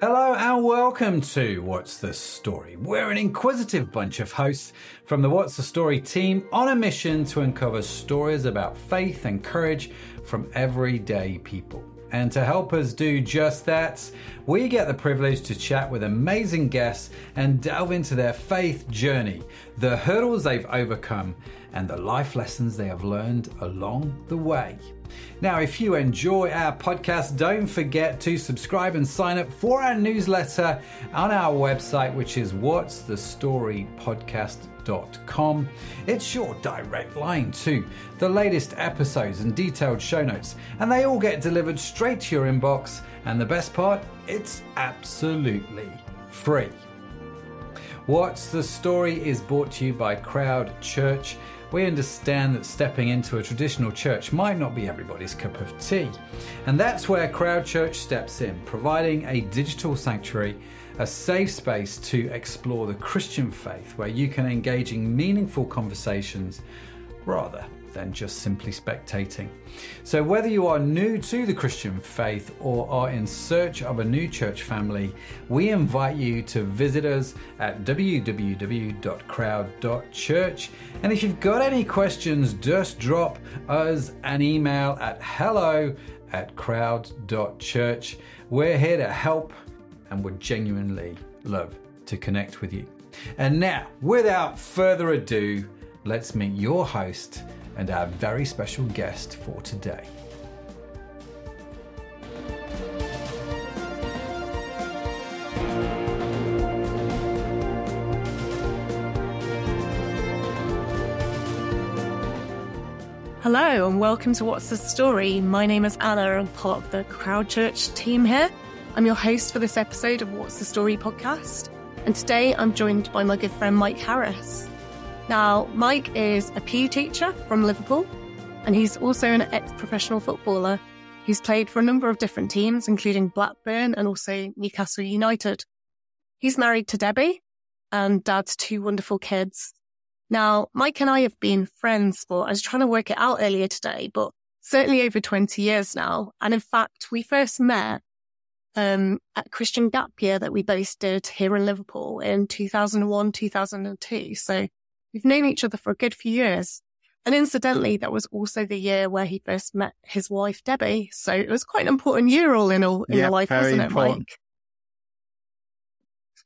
Hello and welcome to What's the Story. We're an inquisitive bunch of hosts from the What's the Story team on a mission to uncover stories about faith and courage from everyday people. And to help us do just that, we get the privilege to chat with amazing guests and delve into their faith journey, the hurdles they've overcome, and the life lessons they have learned along the way. Now, if you enjoy our podcast, don't forget to subscribe and sign up for our newsletter on our website, which is what's the story podcast.com. It's your direct line to the latest episodes and detailed show notes, and they all get delivered straight to your inbox. And the best part, it's absolutely free. What's the Story is brought to you by Crowd Church. We understand that stepping into a traditional church might not be everybody's cup of tea. And that's where Crowd Church steps in, providing a digital sanctuary, a safe space to explore the Christian faith where you can engage in meaningful conversations rather than just simply spectating. So, whether you are new to the Christian faith or are in search of a new church family, we invite you to visit us at www.crowd.church. And if you've got any questions, just drop us an email at hello at crowd.church. We're here to help and would genuinely love to connect with you. And now, without further ado, let's meet your host and our very special guest for today. Hello and welcome to What's the Story. My name is Anna. I'm part of the Crowd Church team here. I'm your host for this episode of What's the Story podcast. And today I'm joined by my good friend Mike Harris. Now, Mike is a PE teacher from Liverpool, and he's also an ex professional footballer He's played for a number of different teams, including Blackburn and also Newcastle United. He's married to Debbie and dad's two wonderful kids. Now, Mike and I have been friends for, I was trying to work it out earlier today, but certainly over 20 years now. And in fact, we first met um, at Christian Gap Year that we both did here in Liverpool in 2001, 2002. So We've known each other for a good few years. And incidentally, that was also the year where he first met his wife, Debbie. So it was quite an important year all in all in yeah, your life, wasn't important.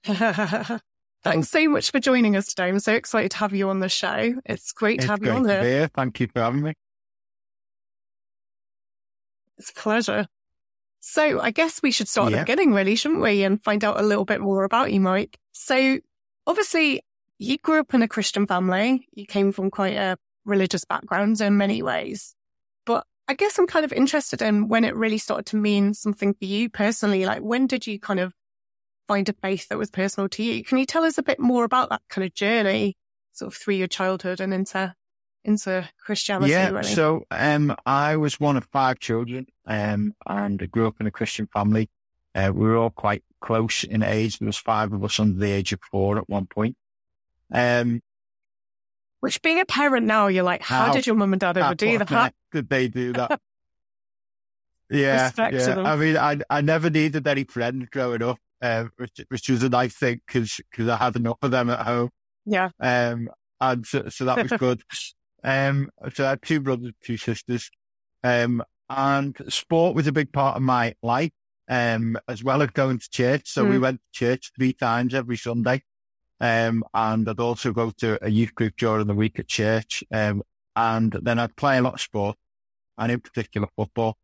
it, Mike? Thanks so much for joining us today. I'm so excited to have you on the show. It's great it's to have great you on here. here. Thank you for having me. It's a pleasure. So I guess we should start at the beginning, really, shouldn't we? And find out a little bit more about you, Mike. So obviously you grew up in a Christian family. You came from quite a religious background in many ways. But I guess I'm kind of interested in when it really started to mean something for you personally. Like when did you kind of find a faith that was personal to you? Can you tell us a bit more about that kind of journey, sort of through your childhood and into into Christianity? yeah. really? So, um, I was one of five children, um, and I grew up in a Christian family. Uh, we were all quite close in age. There was five of us under the age of four at one point. Um, Which being a parent now, you're like, how, How- did your mum and dad ever do that? Did they do that? yeah. Yeah. I mean, I, I never needed any friends growing up, uh, which, which was a nice thing because, I had enough of them at home. Yeah. Um, and so, so that was good. Um, so I had two brothers, two sisters. Um, and sport was a big part of my life, um, as well as going to church. So we Mm. went to church three times every Sunday. Um, and I'd also go to a youth group during the week at church. Um, and then I'd play a lot of sport and in particular football.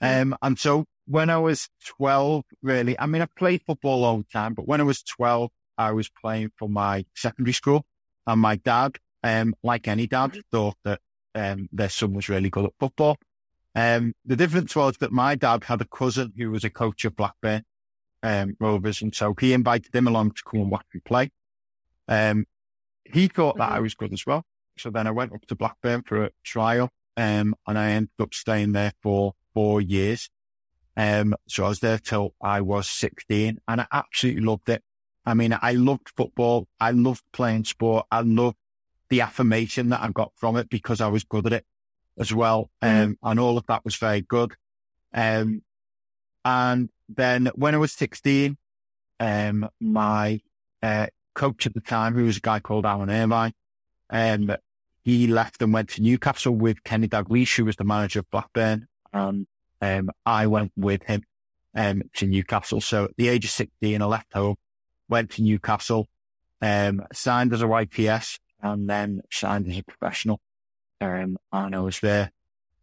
Um, and so when I was 12, really, I mean, I played football all the time, but when I was 12, I was playing for my secondary school and my dad, um, like any dad, thought that, um, their son was really good at football. Um, the difference was that my dad had a cousin who was a coach of Blackburn, um, Rovers. And so he invited him along to come and watch me play. Um, he thought that I Mhm. was good as well. So then I went up to Blackburn for a trial, um, and I ended up staying there for four years. Um, so I was there till I was 16 and I absolutely loved it. I mean, I loved football. I loved playing sport. I loved the affirmation that I got from it because I was good at it as well. Um, and all of that was very good. Um, and then when I was 16, um, my uh, coach at the time, who was a guy called Alan Irvine, um, he left and went to Newcastle with Kenny Dalglish, who was the manager of Blackburn. And um, I went with him um, to Newcastle. So at the age of 16, I left home, went to Newcastle, um, signed as a YTS, and then signed as a professional. Um, and I was there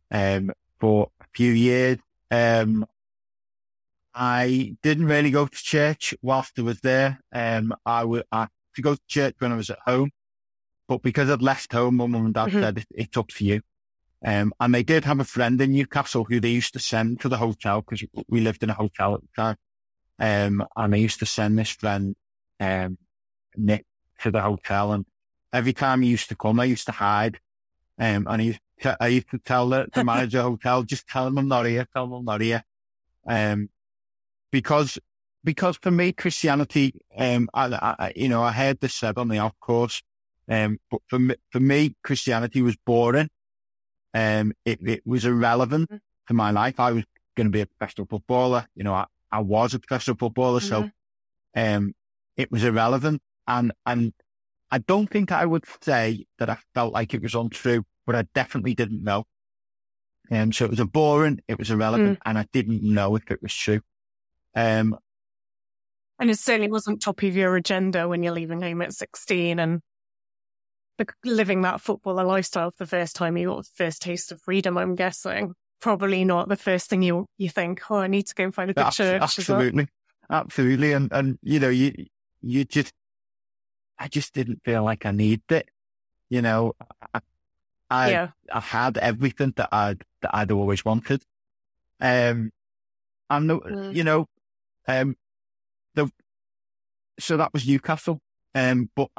um, for a few years. Um, I didn't really go to church whilst I was there. Um, I would I to go to church when I was at home, but because I'd left home, my mum and dad mm-hmm. said it, it's up to you. Um, and they did have a friend in Newcastle who they used to send to the hotel because we lived in a hotel at the time. Um, and they used to send this friend, um, Nick to the hotel. And every time he used to come, I used to hide. Um, and he, I used to tell the, the manager of the hotel, just tell him I'm not here, tell him I'm not here. Um, because, because for me, Christianity, um, I, I, you know, I heard this said on the Alpha course, um, but for me, for me, Christianity was boring. Um, it, it was irrelevant mm-hmm. to my life. I was going to be a professional footballer. You know, I, I was a professional footballer. Mm-hmm. So, um, it was irrelevant. And, and I don't think I would say that I felt like it was untrue, but I definitely didn't know. Um, so it was a boring, it was irrelevant, mm. and I didn't know if it was true. Um, and it certainly wasn't top of your agenda when you're leaving home at 16 and living that footballer lifestyle for the first time you got the first taste of freedom, I'm guessing. Probably not the first thing you you think, oh, I need to go and find a good church. Absolutely. Absolutely. And, and, you know, you, you just, I just didn't feel like I needed it. You know, I, I, yeah. I had everything that I'd, that I'd always wanted. Um, and, mm. you know, um, the, so that was Newcastle. Um, but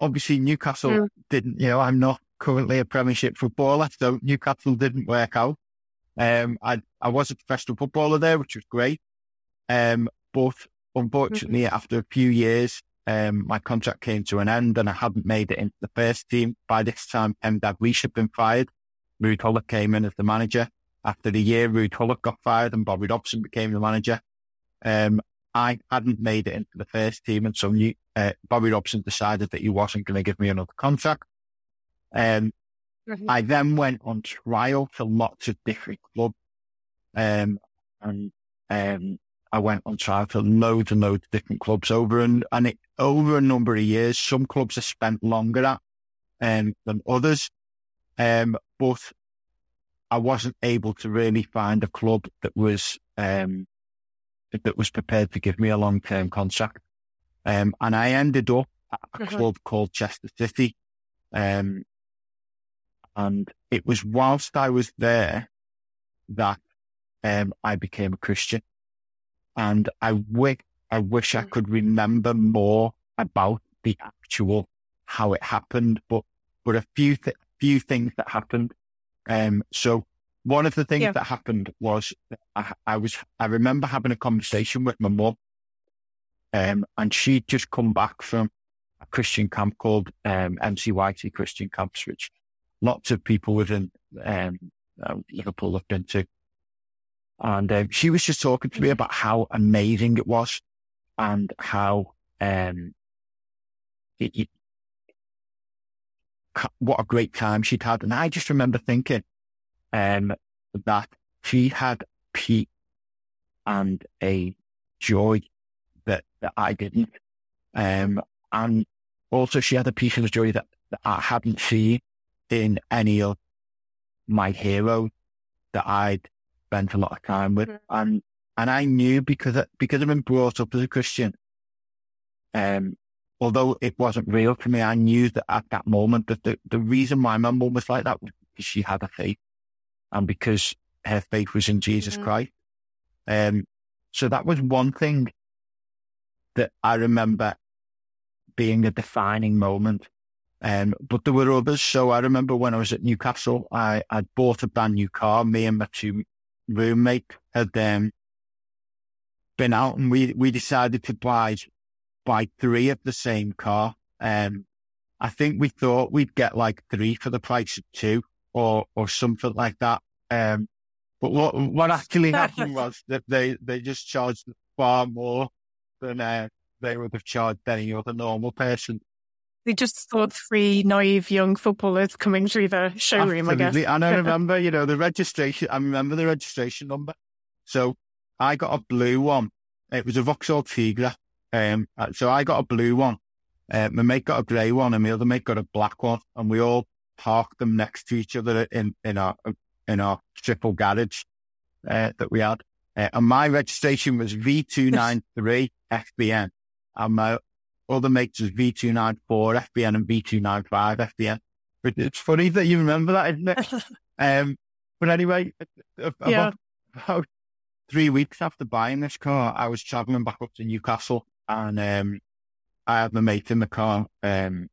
obviously Newcastle mm. didn't, you know, I'm not currently a premiership footballer, so Newcastle didn't work out. Um, I, I was a professional footballer there, which was great. Um, but unfortunately, mm-hmm. after a few years, um, my contract came to an end and I hadn't made it into the first team. By this time, M. Dalglish had been fired. Ruud Gullit came in as the manager. After the year, Ruud Gullit got fired and Bobby Robson became the manager. Um, I hadn't made it into the first team, and so you, uh, Bobby Robson decided that he wasn't going to give me another contract. Um, mm-hmm. I then went on trial to lots of different clubs, um, and um, I went on trial to loads and loads of different clubs over and and it, over a number of years. Some clubs have spent longer at um, than others, um, but I wasn't able to really find a club that was um, that was prepared to give me a long term contract. Um, and I ended up at a mm-hmm. club called Chester City. Um, and it was whilst I was there that um, I became a Christian. And I wish, I wish I mm. could remember more about the actual how it happened, but but a few th- few things that happened. Um, so one of the things yeah. that happened was I, I, was, I remember having a conversation with my mum, um, and she'd just come back from a Christian camp called, um, MCYT Christian Camps, which lots of people within, um, uh, Liverpool have been to. And, um, she was just talking to me about how amazing it was and how, um, it, it, what a great time she'd had. And I just remember thinking, um, that she had peace and a joy that, that I didn't. Um, and also she had a peace and a joy that, that I hadn't seen in any of my heroes that I'd spent a lot of time with. Mm-hmm. And, and I knew because, because I've been brought up as a Christian, um, although it wasn't real to me, I knew that at that moment that the, the reason why my mum was like that was because she had a faith and because her faith was in Jesus mm-hmm. Christ. Um, so that was one thing that I remember being a defining moment. Um, but there were others. So I remember when I was at Newcastle, I, I bought a brand new car. Me and my two roommate had, um, been out and we, we decided to buy, buy three of the same car. Um, I think we thought we'd get like three for the price of two or or something like that. Um, But what what actually happened was that they, they just charged far more than uh, they would have charged any other normal person. They just thought three naive young footballers coming through the showroom, Absolutely. I guess. And I remember, you know, the registration, I remember the registration number. So I got a blue one. It was a Vauxhall Tigra. Um, uh, so I got a blue one. Uh, my mate got a grey one and my other mate got a black one. And we all parked them next to each other in, in our, in our triple garage, uh, that we had. Uh, and my registration was V293 FBN. And my other mates was V294 FBN and V295 FBN. But it's funny that you remember that, isn't it? um, but anyway, about, Yeah. about three weeks after buying this car, I was traveling back up to Newcastle and, um, I had my mate in the car, um,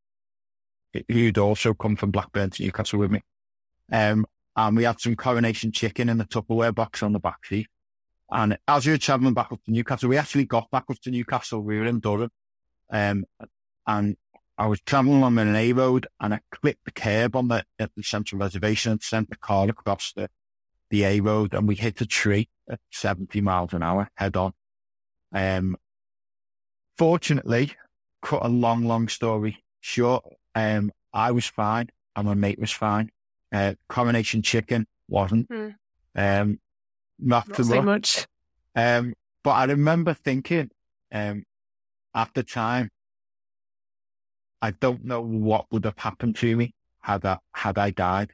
who'd also come from Blackburn to Newcastle with me. Um, and we had some coronation chicken in the Tupperware box on the back seat. And as we were traveling back up to Newcastle, we actually got back up to Newcastle. We were in Durham. Um, and I was traveling on an A road and I clipped the curb on the, at the central reservation and sent the car across the, the A road and we hit a tree at 70 miles an hour head on. Um, fortunately, cut a long, long story short, um, I was fine and my mate was fine. Uh, coronation chicken wasn't. Hmm. Um, not, Not to so much. Um, but I remember thinking, um, at the time, I don't know what would have happened to me had I, had I died.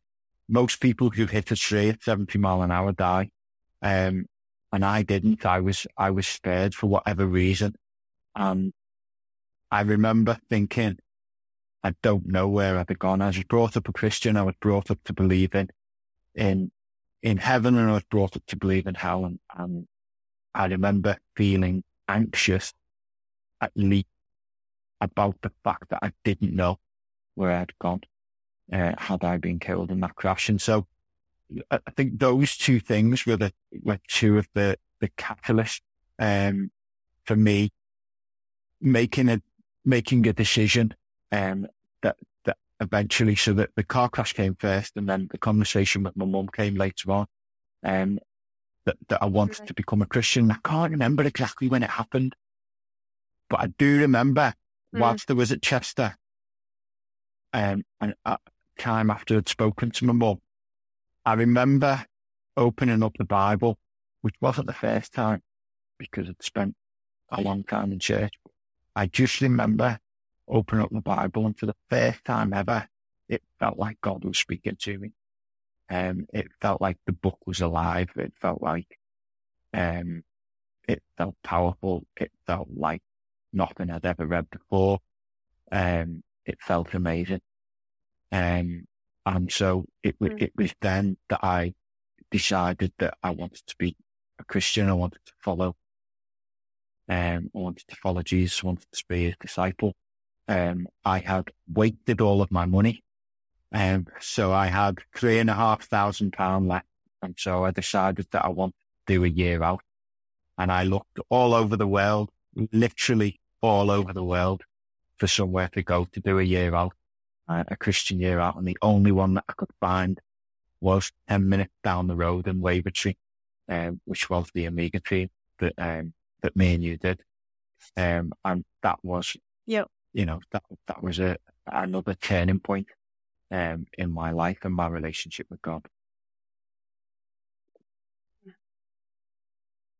Most people who hit a tree at 70 mile an hour die. Um, and I didn't. I was, I was spared for whatever reason. And I remember thinking, I don't know where I'd have gone. I was brought up a Christian. I was brought up to believe in, in, in heaven and I was brought up to believe in hell. And, and I remember feeling anxious at least about the fact that I didn't know where I'd gone, uh, had I been killed in that crash. And so I think those two things were the, were two of the, the catalysts, um, for me making a, making a decision, um, that, that eventually, so that the car crash came first and then the conversation with my mum came later on, um, that, that I wanted Right. to become a Christian. I can't remember exactly when it happened, but I do remember Mm. whilst I was at Chester, um, and at time after I'd spoken to my mum, I remember opening up the Bible, which wasn't the first time because I'd spent a long time in church. I just remember opening up the Bible and for the first time ever, it felt like God was speaking to me. Um, it felt like the book was alive. It felt like, um, it felt powerful. It felt like nothing I'd ever read before. Um, it felt amazing. Um, and so it, Mm. it was then that I decided that I wanted to be a Christian. I wanted to follow, um, I wanted to follow Jesus. I wanted to be his disciple. Um, I had wasted all of my money. Um, so I had three and a half thousand pound left. And so I decided that I wanted to do a year out. And I looked all over the world, literally all over the world for somewhere to go to do a year out, a Christian year out. And the only one that I could find was 10 minutes down the road in Wavertree, um, which was the Amiga team that, um, that me and you did. Um, and that was, Yep. You know, that, that was a, another turning point, um, in my life and my relationship with God.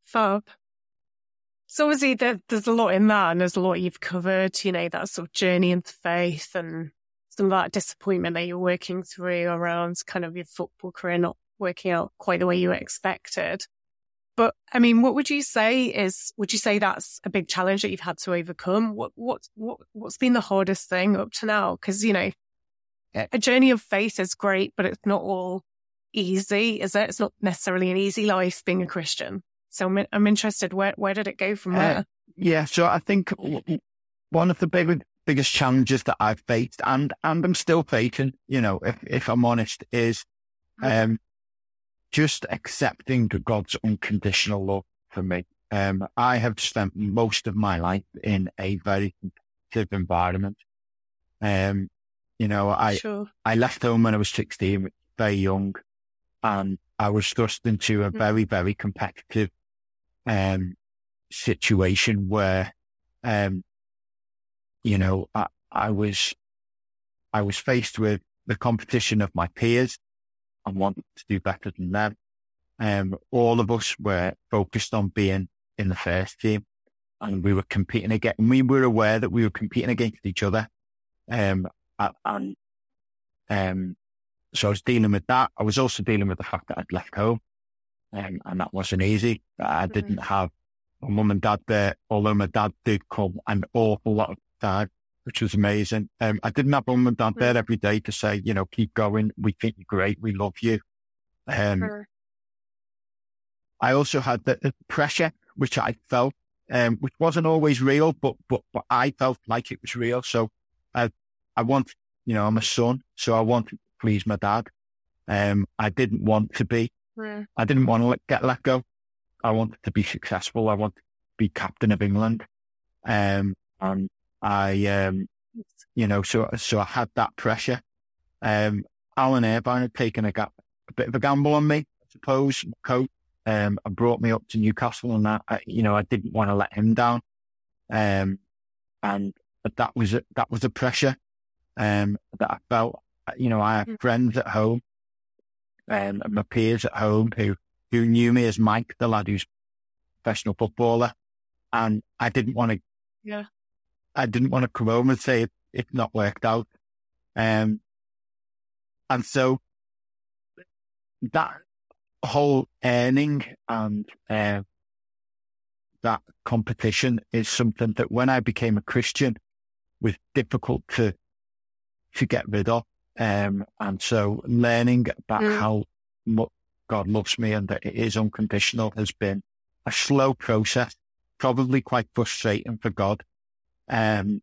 Fab. So obviously there, there's a lot in that and there's a lot you've covered, you know, that sort of journey into faith and some of that disappointment that you're working through around kind of your football career not working out quite the way you expected. But I mean, what would you say is, would you say that's a big challenge that you've had to overcome? What, what, what, what's been the hardest thing up to now? Cause, you know, a a journey of faith is great, but it's not all easy, is it? It's not necessarily an easy life being a Christian. So I'm, I'm interested, where, where did it go from Uh, there? Yeah, so I think one of the big, biggest challenges that I've faced and, and I'm still facing, you know, if, if I'm honest, is, um, just accepting God's unconditional love for me. Um, I have spent most of my life in a very competitive environment. Um, you know, I, sure. I left home when I was 16, very young. and I was thrust into a Mm. very, very competitive um, situation where, um, you know, I, I was, I was faced with the competition of my peers and wanted to do better than them. Um, all of us were focused on being in the first team and we were competing against, we were aware that we were competing against each other. Um, and, um, so I was dealing with that. I was also dealing with the fact that I'd left home. Um, and that wasn't easy. I Mhm. didn't have my mum and dad there, although my dad did come an awful lot of time, which was amazing. Um, I didn't have mum and dad there every day to say, you know, keep going. We think you're great. We love you. Um, Sure. I also had the, the pressure, which I felt, um, which wasn't always real, but, but, but I felt like it was real. So I, I want, you know, I'm a son, so I wanted to please my dad. Um, I didn't want to be, Yeah. I didn't want to let, get let go. I wanted to be successful. I wanted to be captain of England. Um, and I, um, you know, so, so I had that pressure. Um, Alan Irvine had taken a, a bit of a gamble on me, I suppose, coach, um, and brought me up to Newcastle and that, I, you know, I didn't want to let him down. Um, and that was, a, that was a pressure, um, that I felt, you know, I have Mm. friends at home, um, and my peers at home who, who knew me as Mike, the lad who's professional footballer. And I didn't want to, Yeah. I didn't want to come home and say it, it's not worked out. Um, and so that whole earning and, uh, that competition is something that when I became a Christian was difficult to, to get rid of. Um, and so learning about Mm. how much God loves me and that it is unconditional has been a slow process, probably quite frustrating for God. Um,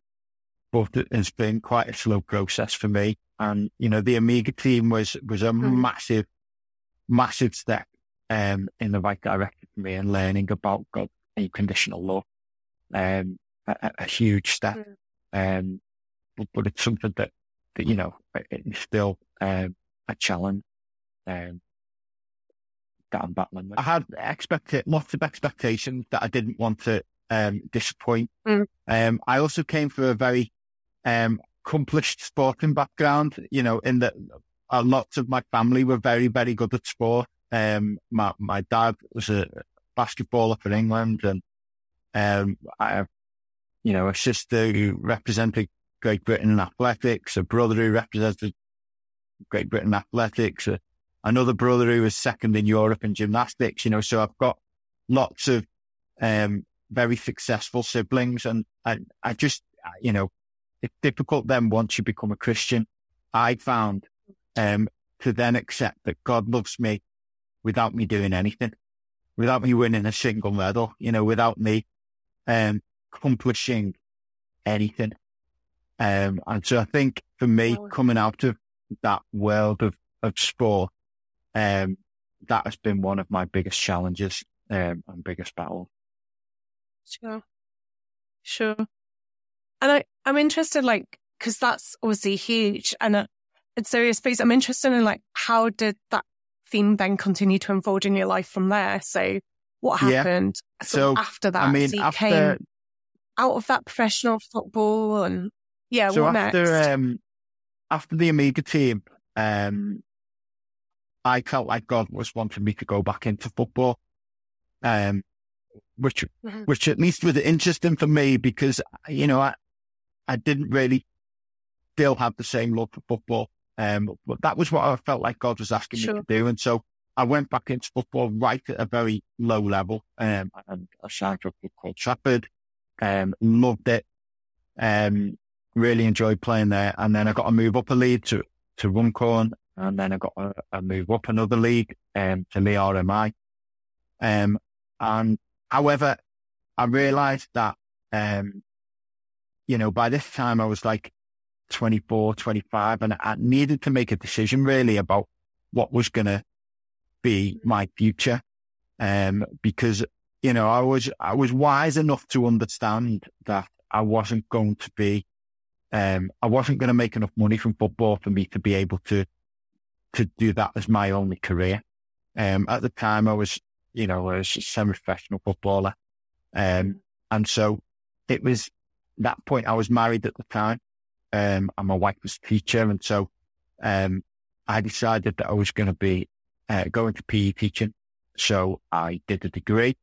but it has been quite a slow process for me. And, you know, the Amiga team was, was a Mm. massive, massive step, um, in the right direction for me and learning about God's unconditional love. Um, a, a- a huge step. Um, but, but it's something that, that, you know, it- it's still, um, a challenge. Um, that I'm battling with. I had expected lots of expectations that I didn't want to um, disappoint. Mm. Um, I also came from a very um, accomplished sporting background. You know, in that uh, lots of my family were very, very good at sport. Um, my my dad was a basketballer for England, and um, I have, you know, a sister who represented Great Britain in athletics, a brother who represented Great Britain athletics, a, another brother who was second in Europe in gymnastics, you know, so I've got lots of, um, very successful siblings and I, I just, you know, it's difficult then once you become a Christian. I found, um, to then accept that God loves me without me doing anything, without me winning a single medal, you know, without me, um, accomplishing anything. Um, and so I think for me, coming out of that world of, of sport, um, that has been one of my biggest challenges, um, and biggest battles. Sure. Sure. And I, I'm interested, like, cause that's obviously huge. And, uh, and so I suppose I'm interested in like, how did that theme then continue to unfold in your life from there? So what happened sort So, after that? I mean, so you after, came out of that professional football and yeah, so what after, next? um, after the Amiga team, um, I felt like God was wanting me to go back into football. Um, which, Mhm. which at least was interesting for me because, you know, I, I didn't really still have the same love for football. Um, but that was what I felt like God was asking me to do. And so I went back into football right at a very low level. Um, and I signed a club called Trafford. Um, loved it. Um, really enjoyed playing there. And then I got a move up a league to, to Runcorn. And then I got a, a move up another league, um, to the RMI. Um, and however, I realized that, um, you know, by this time I was like 24, 25 and I needed to make a decision really about what was going to be my future. Um, because, you know, I was, I was wise enough to understand that I wasn't going to be, um, I wasn't going to make enough money from football for me to be able to, to do that as my only career. Um, at the time I was, you know, a semi-professional footballer. Um, and so it was that point I was married at the time. Um, and my wife was a teacher. And so, um, I decided that I was going to be, uh, going to PE teaching. So I did a degree.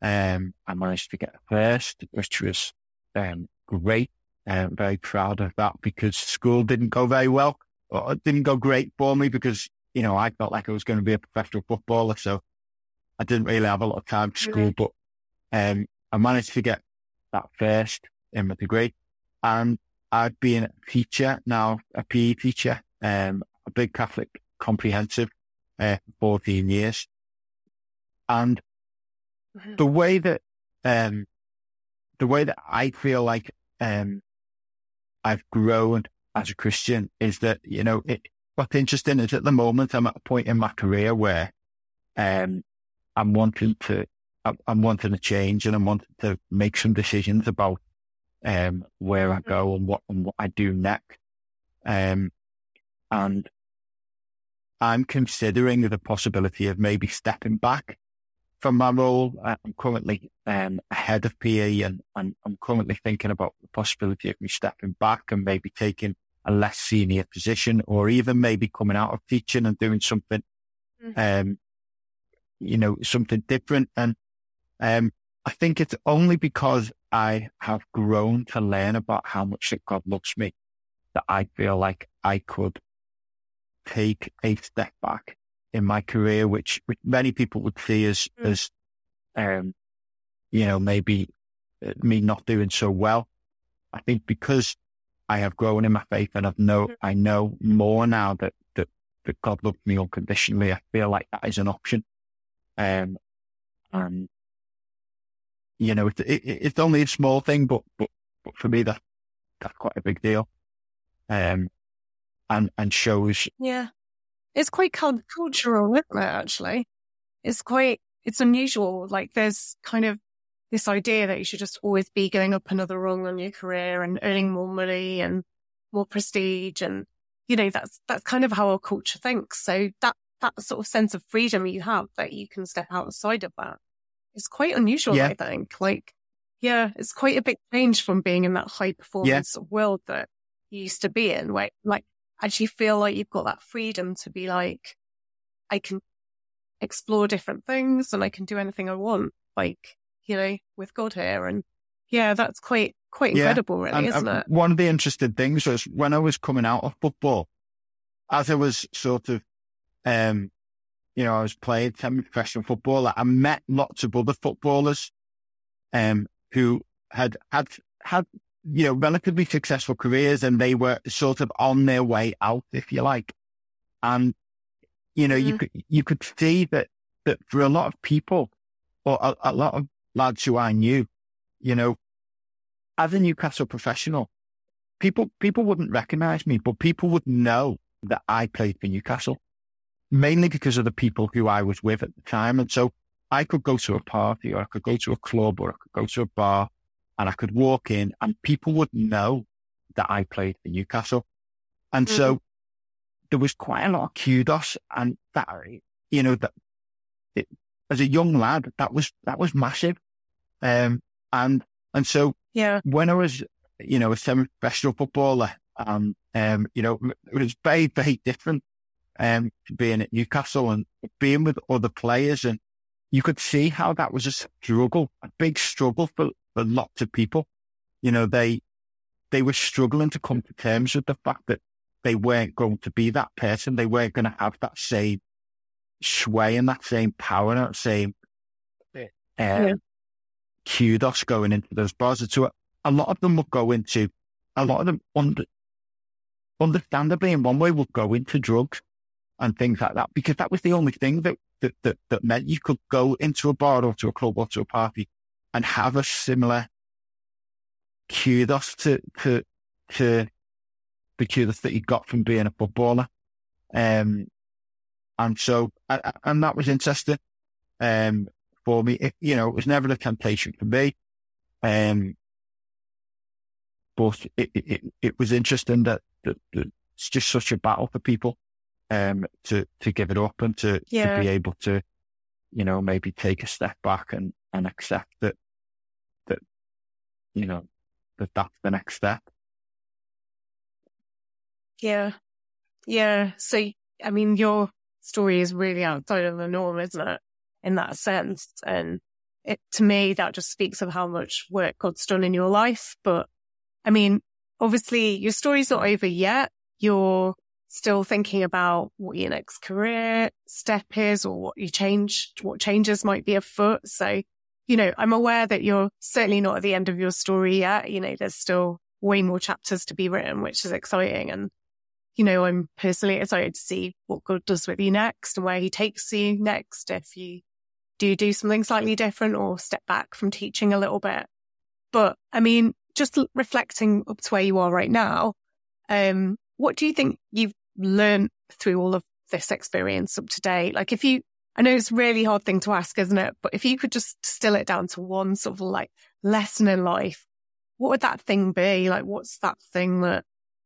Um, I managed to get a first, which was, um, great. I'm very proud of that because school didn't go very well or it didn't go great for me because, you know, I felt like I was going to be a professional footballer. So I didn't really have a lot of time to school, but, um, I managed to get that first in my degree and I've been a teacher now, a PE teacher, um, a big Catholic comprehensive, uh, 14 years. And mm-hmm. the way that, um, the way that I feel like, um, I've grown as a Christian is that, you know, it, what's interesting is at the moment I'm at a point in my career where, um, I'm wanting to, I'm wanting to change and I'm wanting to make some decisions about, um, where I go and what, and what I do next. Um, and I'm considering the possibility of maybe stepping back from my role, I'm currently um, ahead of PE and, and, I'm currently thinking about the possibility of me stepping back and maybe taking a less senior position or even maybe coming out of teaching and doing something, mm-hmm. um, you know, something different. And um, I think it's only because I have grown to learn about how much that God loves me that I feel like I could take a step back in my career, which, which many people would see as, mm. as, um, you know, maybe uh, me not doing so well. I think because I have grown in my faith and I've know, mm. I know more now that, that, that God loved me unconditionally. I feel like that is an option. Um, and, you know, it, it, it's only a small thing, but, but, but for me, that, that's quite a big deal. Um, and, and shows, yeah, it's quite cultural, isn't it, actually? It's quite, it's unusual. Like there's kind of this idea that you should just always be going up another rung on your career and earning more money and more prestige. And, you know, that's, that's kind of how our culture thinks. So that, that sort of sense of freedom you have that you can step outside of that is quite unusual, yeah. I think. Like, yeah, it's quite a big change from being in that high performance yeah. world that you used to be in, where like actually feel like you've got that freedom to be like, I can explore different things and I can do anything I want, like, you know, with God here. And yeah, that's quite, quite yeah. incredible, really, and, isn't uh, it? One of the interesting things was when I was coming out of football, as I was sort of, um, you know, I was playing semi-professional football. I met lots of other footballers, um, who had had had you know, relatively successful careers and they were sort of on their way out, if you like. And, you know, mm. you could, you could see that, that for a lot of people or a, a lot of lads who I knew, you know, as a Newcastle professional, people, people wouldn't recognize me, but people would know that I played for Newcastle mainly because of the people who I was with at the time. And so I could go to a party or I could go to a club or I could go to a bar and I could walk in and people would know that I played for Newcastle. And mm-hmm. so there was quite a lot of kudos and that, you know, that it, as a young lad, that was, that was massive. Um, and, and so yeah, when I was, you know, a semi-professional footballer, um, um, you know, it was very, very different, um, being at Newcastle and being with other players. And you could see how that was a struggle, a big struggle for, for lots of people. You know, they, they were struggling to come to terms with the fact that they weren't going to be that person. They weren't going to have that same sway and that same power and that same uh, yeah. kudos going into those bars. So a lot of them will go into, a lot of them under, understandably in one way will go into drugs and things like that because that was the only thing that, that, that, that meant you could go into a bar or to a club or to a party and have a similar kudos to, to, to the kudos that you got from being a footballer. Um, and so, and that was interesting, um, for me. It, you know, it was never a temptation for me. Um, but it, it, it was interesting that, that, that it's just such a battle for people. Um, to, to give it up and to, Yeah. to be able to, you know, maybe take a step back and, and accept that, that, you know, that that's the next step. Yeah. Yeah. So, I mean, your story is really outside of the norm, isn't it? In that sense. And it, to me, that just speaks of how much work God's done in your life. But I mean, obviously your story's not over yet. You're still thinking about what your next career step is or what you change, what changes might be afoot. So, you know, I'm aware that you're certainly not at the end of your story yet. You know, there's still way more chapters to be written, which is exciting. And you know, I'm personally excited to see what God does with you next and where he takes you next. If you do do something slightly different or step back from teaching a little bit. But I mean, just reflecting up to where you are right now, um, what do you think you've learned through all of this experience up to date? Like if you, I know it's a really hard thing to ask, isn't it? But if you could just distill it down to one sort of like lesson in life, what would that thing be? Like, what's that thing that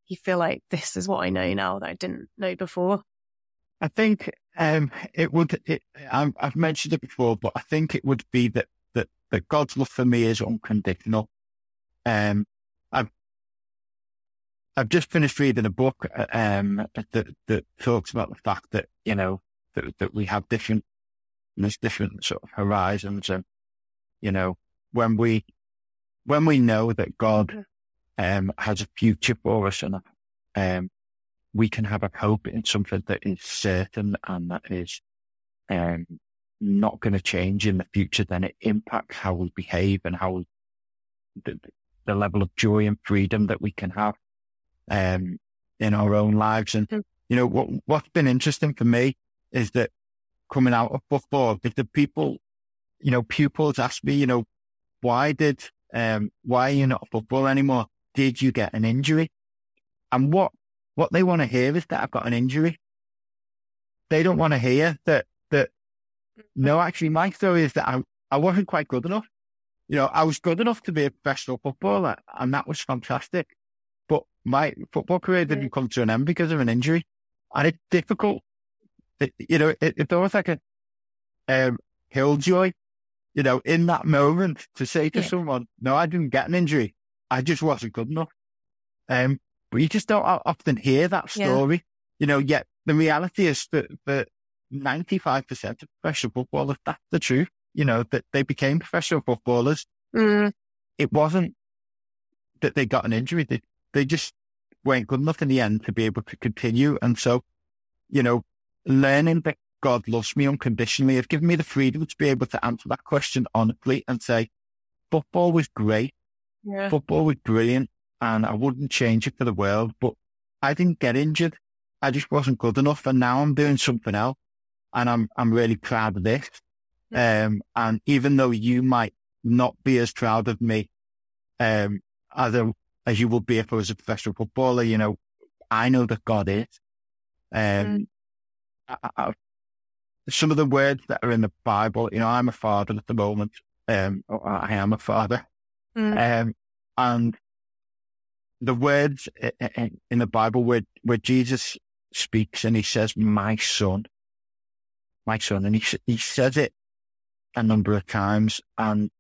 you feel like this is what I know now that I didn't know before. I think um, it would. It, i I've mentioned it before, but I think it would be that that that God's love for me is unconditional. Um, I've just finished reading a book uh, um, that that talks about the fact that you know that that we have different there's different sort of horizons, and you know when we when we know that God um, has a future for us, and um, we can have a hope in something that is certain and that is um, not going to change in the future, then it impacts how we behave and how we, the, the level of joy and freedom that we can have um, in our own lives. And, Mm. you know, what, what's been interesting for me is that coming out of football, the people, you know, pupils ask me, you know, why did, um, why are you not football anymore? Did you get an injury? And what, what they want to hear is that I've got an injury. They don't want to hear that, that, no, actually my story is that I, I wasn't quite good enough. You know, I was good enough to be a professional footballer and that was fantastic. But my football career didn't come to an end because of an injury. And it's difficult. It, you know, it, it's almost like a, um, killjoy, you know, in that moment to say to Yeah. someone, no, I didn't get an injury. I just wasn't good enough. Um, but you just don't often hear that Yeah. story, you know, yet the reality is that, that 95% of professional footballers, that's the truth, you know, that they became professional footballers. Mm, It wasn't that they got an injury. They, they just weren't good enough in the end to be able to continue. And so, you know, learning that God loves me unconditionally has given me the freedom to be able to answer that question honestly and say, football was great. yeah. Football was brilliant and I wouldn't change it for the world, but I didn't get injured. I just wasn't good enough. And now I'm doing something else and I'm, I'm really proud of this. Um, and even though you might not be as proud of me, um, as a, as you would be if I was a professional footballer, you know, I know that God is. Um, I, I, some of the words that are in the Bible, you know, I'm a father at the moment. Um, I am a father. Mm, Um, and the words in the Bible where, where Jesus speaks and he says, my son, my son, and he, he says it a number of times and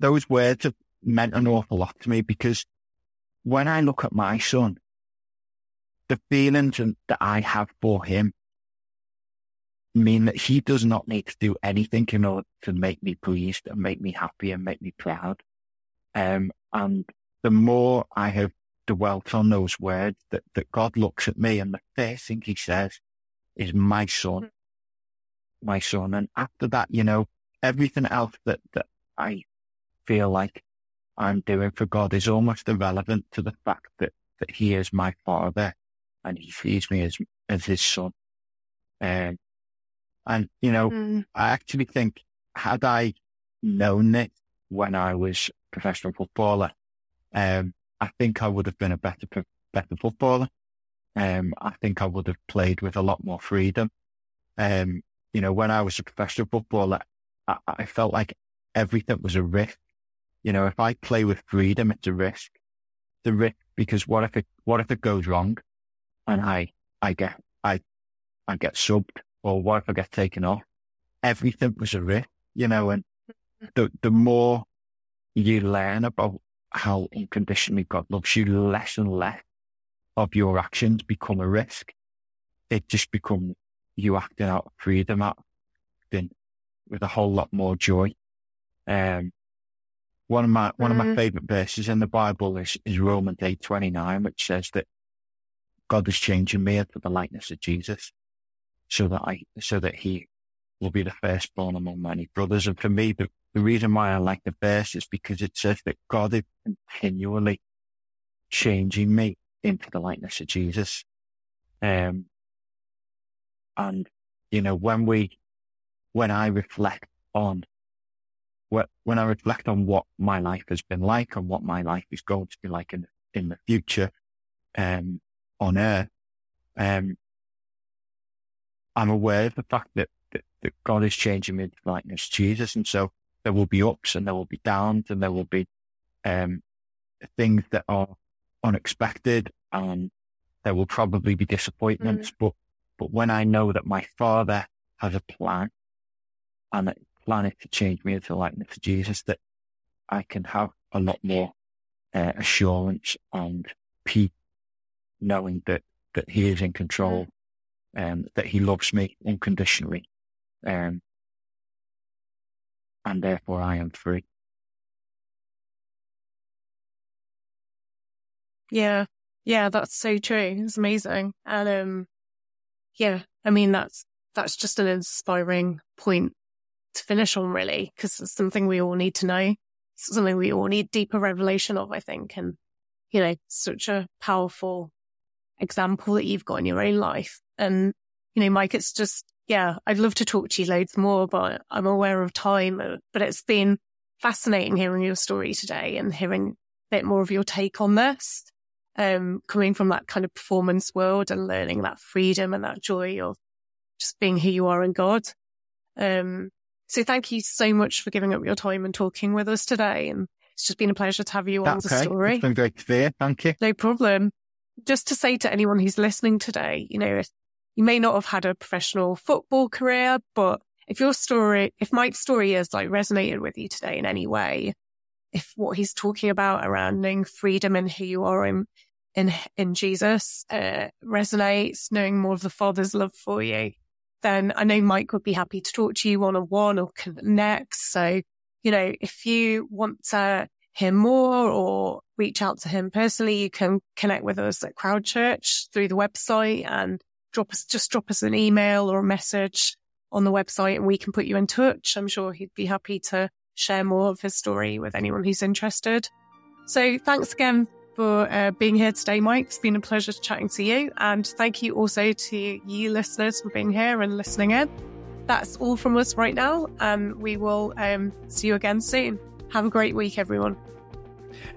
those words have meant an awful lot to me because when I look at my son, the feelings that I have for him mean that he does not need to do anything in order to make me pleased and make me happy and make me proud. Um, and the more I have dwelt on those words, that, that God looks at me and the first thing he says is my son, my son. And after that, you know, everything else that, that I feel like I'm doing for God is almost irrelevant to the fact that, that he is my father and he sees me as, as his son. Um, and, you know, mm, I actually think had I known it when I was a professional footballer, um, I think I would have been a better, better footballer. Um, I think I would have played with a lot more freedom. Um, you know, when I was a professional footballer, I, I felt like everything was a risk. You know, if I play with freedom, it's a risk. The risk because what if it what if it goes wrong, and I I get I I get subbed, or what if I get taken off? Everything was a risk, you know. And the the more you learn about how unconditionally God loves you, less and less of your actions become a risk. It just becomes you acting out of freedom, acting with a whole lot more joy. Um, one of my one of my mm. favorite verses in the Bible is, is Romans eight twenty nine, which says that God is changing me into the likeness of Jesus, so that I so that He will be the firstborn among many brothers. And for me, the, the reason why I like the verse is because it says that God is continually changing me into the likeness of Jesus. Um, and you know when we when I reflect on when I reflect on what my life has been like and what my life is going to be like in, in the future, um, on earth, um, I'm aware of the fact that, that, that God is changing me into likeness Jesus. And so there will be ups and there will be downs and there will be, um, things that are unexpected and there will probably be disappointments. Mm. But, but when I know that my father has a plan and that planning to change me into likeness to Jesus, that I can have a lot more uh, assurance and peace, knowing that that He is in control, and um, that He loves me unconditionally, um, and therefore I am free. Yeah, yeah, that's so true. It's amazing, and um, yeah, I mean that's that's just an inspiring point to finish on, really, because it's something we all need to know. It's something we all need deeper revelation of, I think. And, you know, such a powerful example that you've got in your own life. And, you know, Mike, it's just, yeah, I'd love to talk to you loads more, but I'm aware of time. Uh, but it's been fascinating hearing your story today and hearing a bit more of your take on this. Um, coming from that kind of performance world and learning that freedom and that joy of just being who you are in God. Um, so thank you so much for giving up your time and talking with us today. And it's just been a pleasure to have you on the story. It's been great to be here. Thank you. No problem. Just to say to anyone who's listening today, you know, you may not have had a professional football career, but if your story, if Mike's story has like resonated with you today in any way, if what he's talking about around knowing freedom and who you are in, in, in Jesus, uh, resonates, knowing more of the Father's love for you, then I know Mike would be happy to talk to you one on one or connect. So, you know, if you want to hear more or reach out to him personally, you can connect with us at Crowd Church through the website and drop us, just drop us an email or a message on the website and we can put you in touch. I'm sure he'd be happy to share more of his story with anyone who's interested. So thanks again for uh, being here today, Mike. It's been a pleasure chatting to you. And thank you also to you listeners for being here and listening in. That's all from us right now. And we will um, see you again soon. Have a great week, everyone.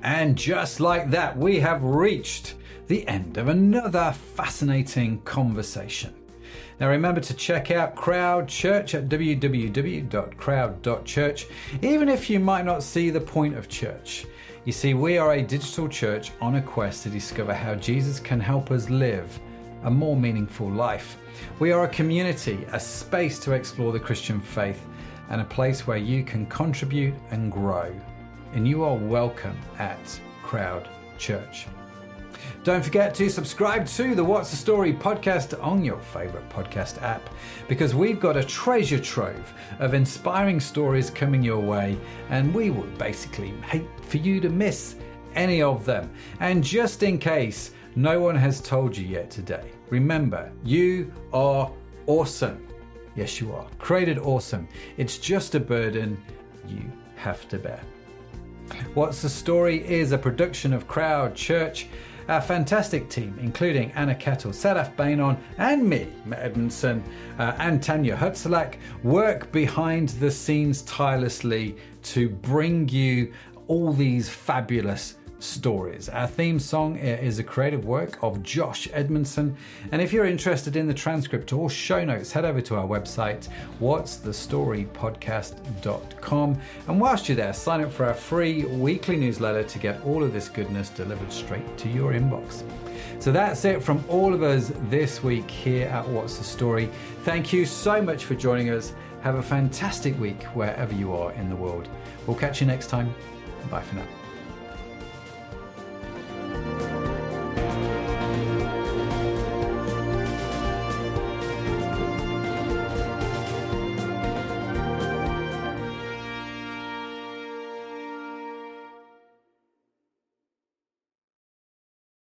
And just like that, we have reached the end of another fascinating conversation. Now remember to check out Crowd Church at www.crowd.church, even if you might not see the point of church. You see, we are a digital church on a quest to discover how Jesus can help us live a more meaningful life. We are a community, a space to explore the Christian faith, and a place where you can contribute and grow. And you are welcome at Crowd Church. Don't forget to subscribe to the What's the Story podcast on your favorite podcast app because we've got a treasure trove of inspiring stories coming your way, and we would basically hate for you to miss any of them. And just in case no one has told you yet today, remember you are awesome. Yes, you are. Created awesome. It's just a burden you have to bear. What's the Story is a production of Crowd Church our fantastic team, including Anna Kettle, Sadaf Bainon, and me, Matt Edmondson, uh, and Tanya Hutzelak, work behind the scenes tirelessly to bring you all these fabulous stories. Our theme song is a creative work of Josh Edmondson. And if you're interested in the transcript or show notes, head over to our website, what's the story podcast.com. And whilst you're there, sign up for our free weekly newsletter to get all of this goodness delivered straight to your inbox. So that's it from all of us this week here at What's the Story. Thank you so much for joining us. Have a fantastic week wherever you are in the world. We'll catch you next time. Bye for now.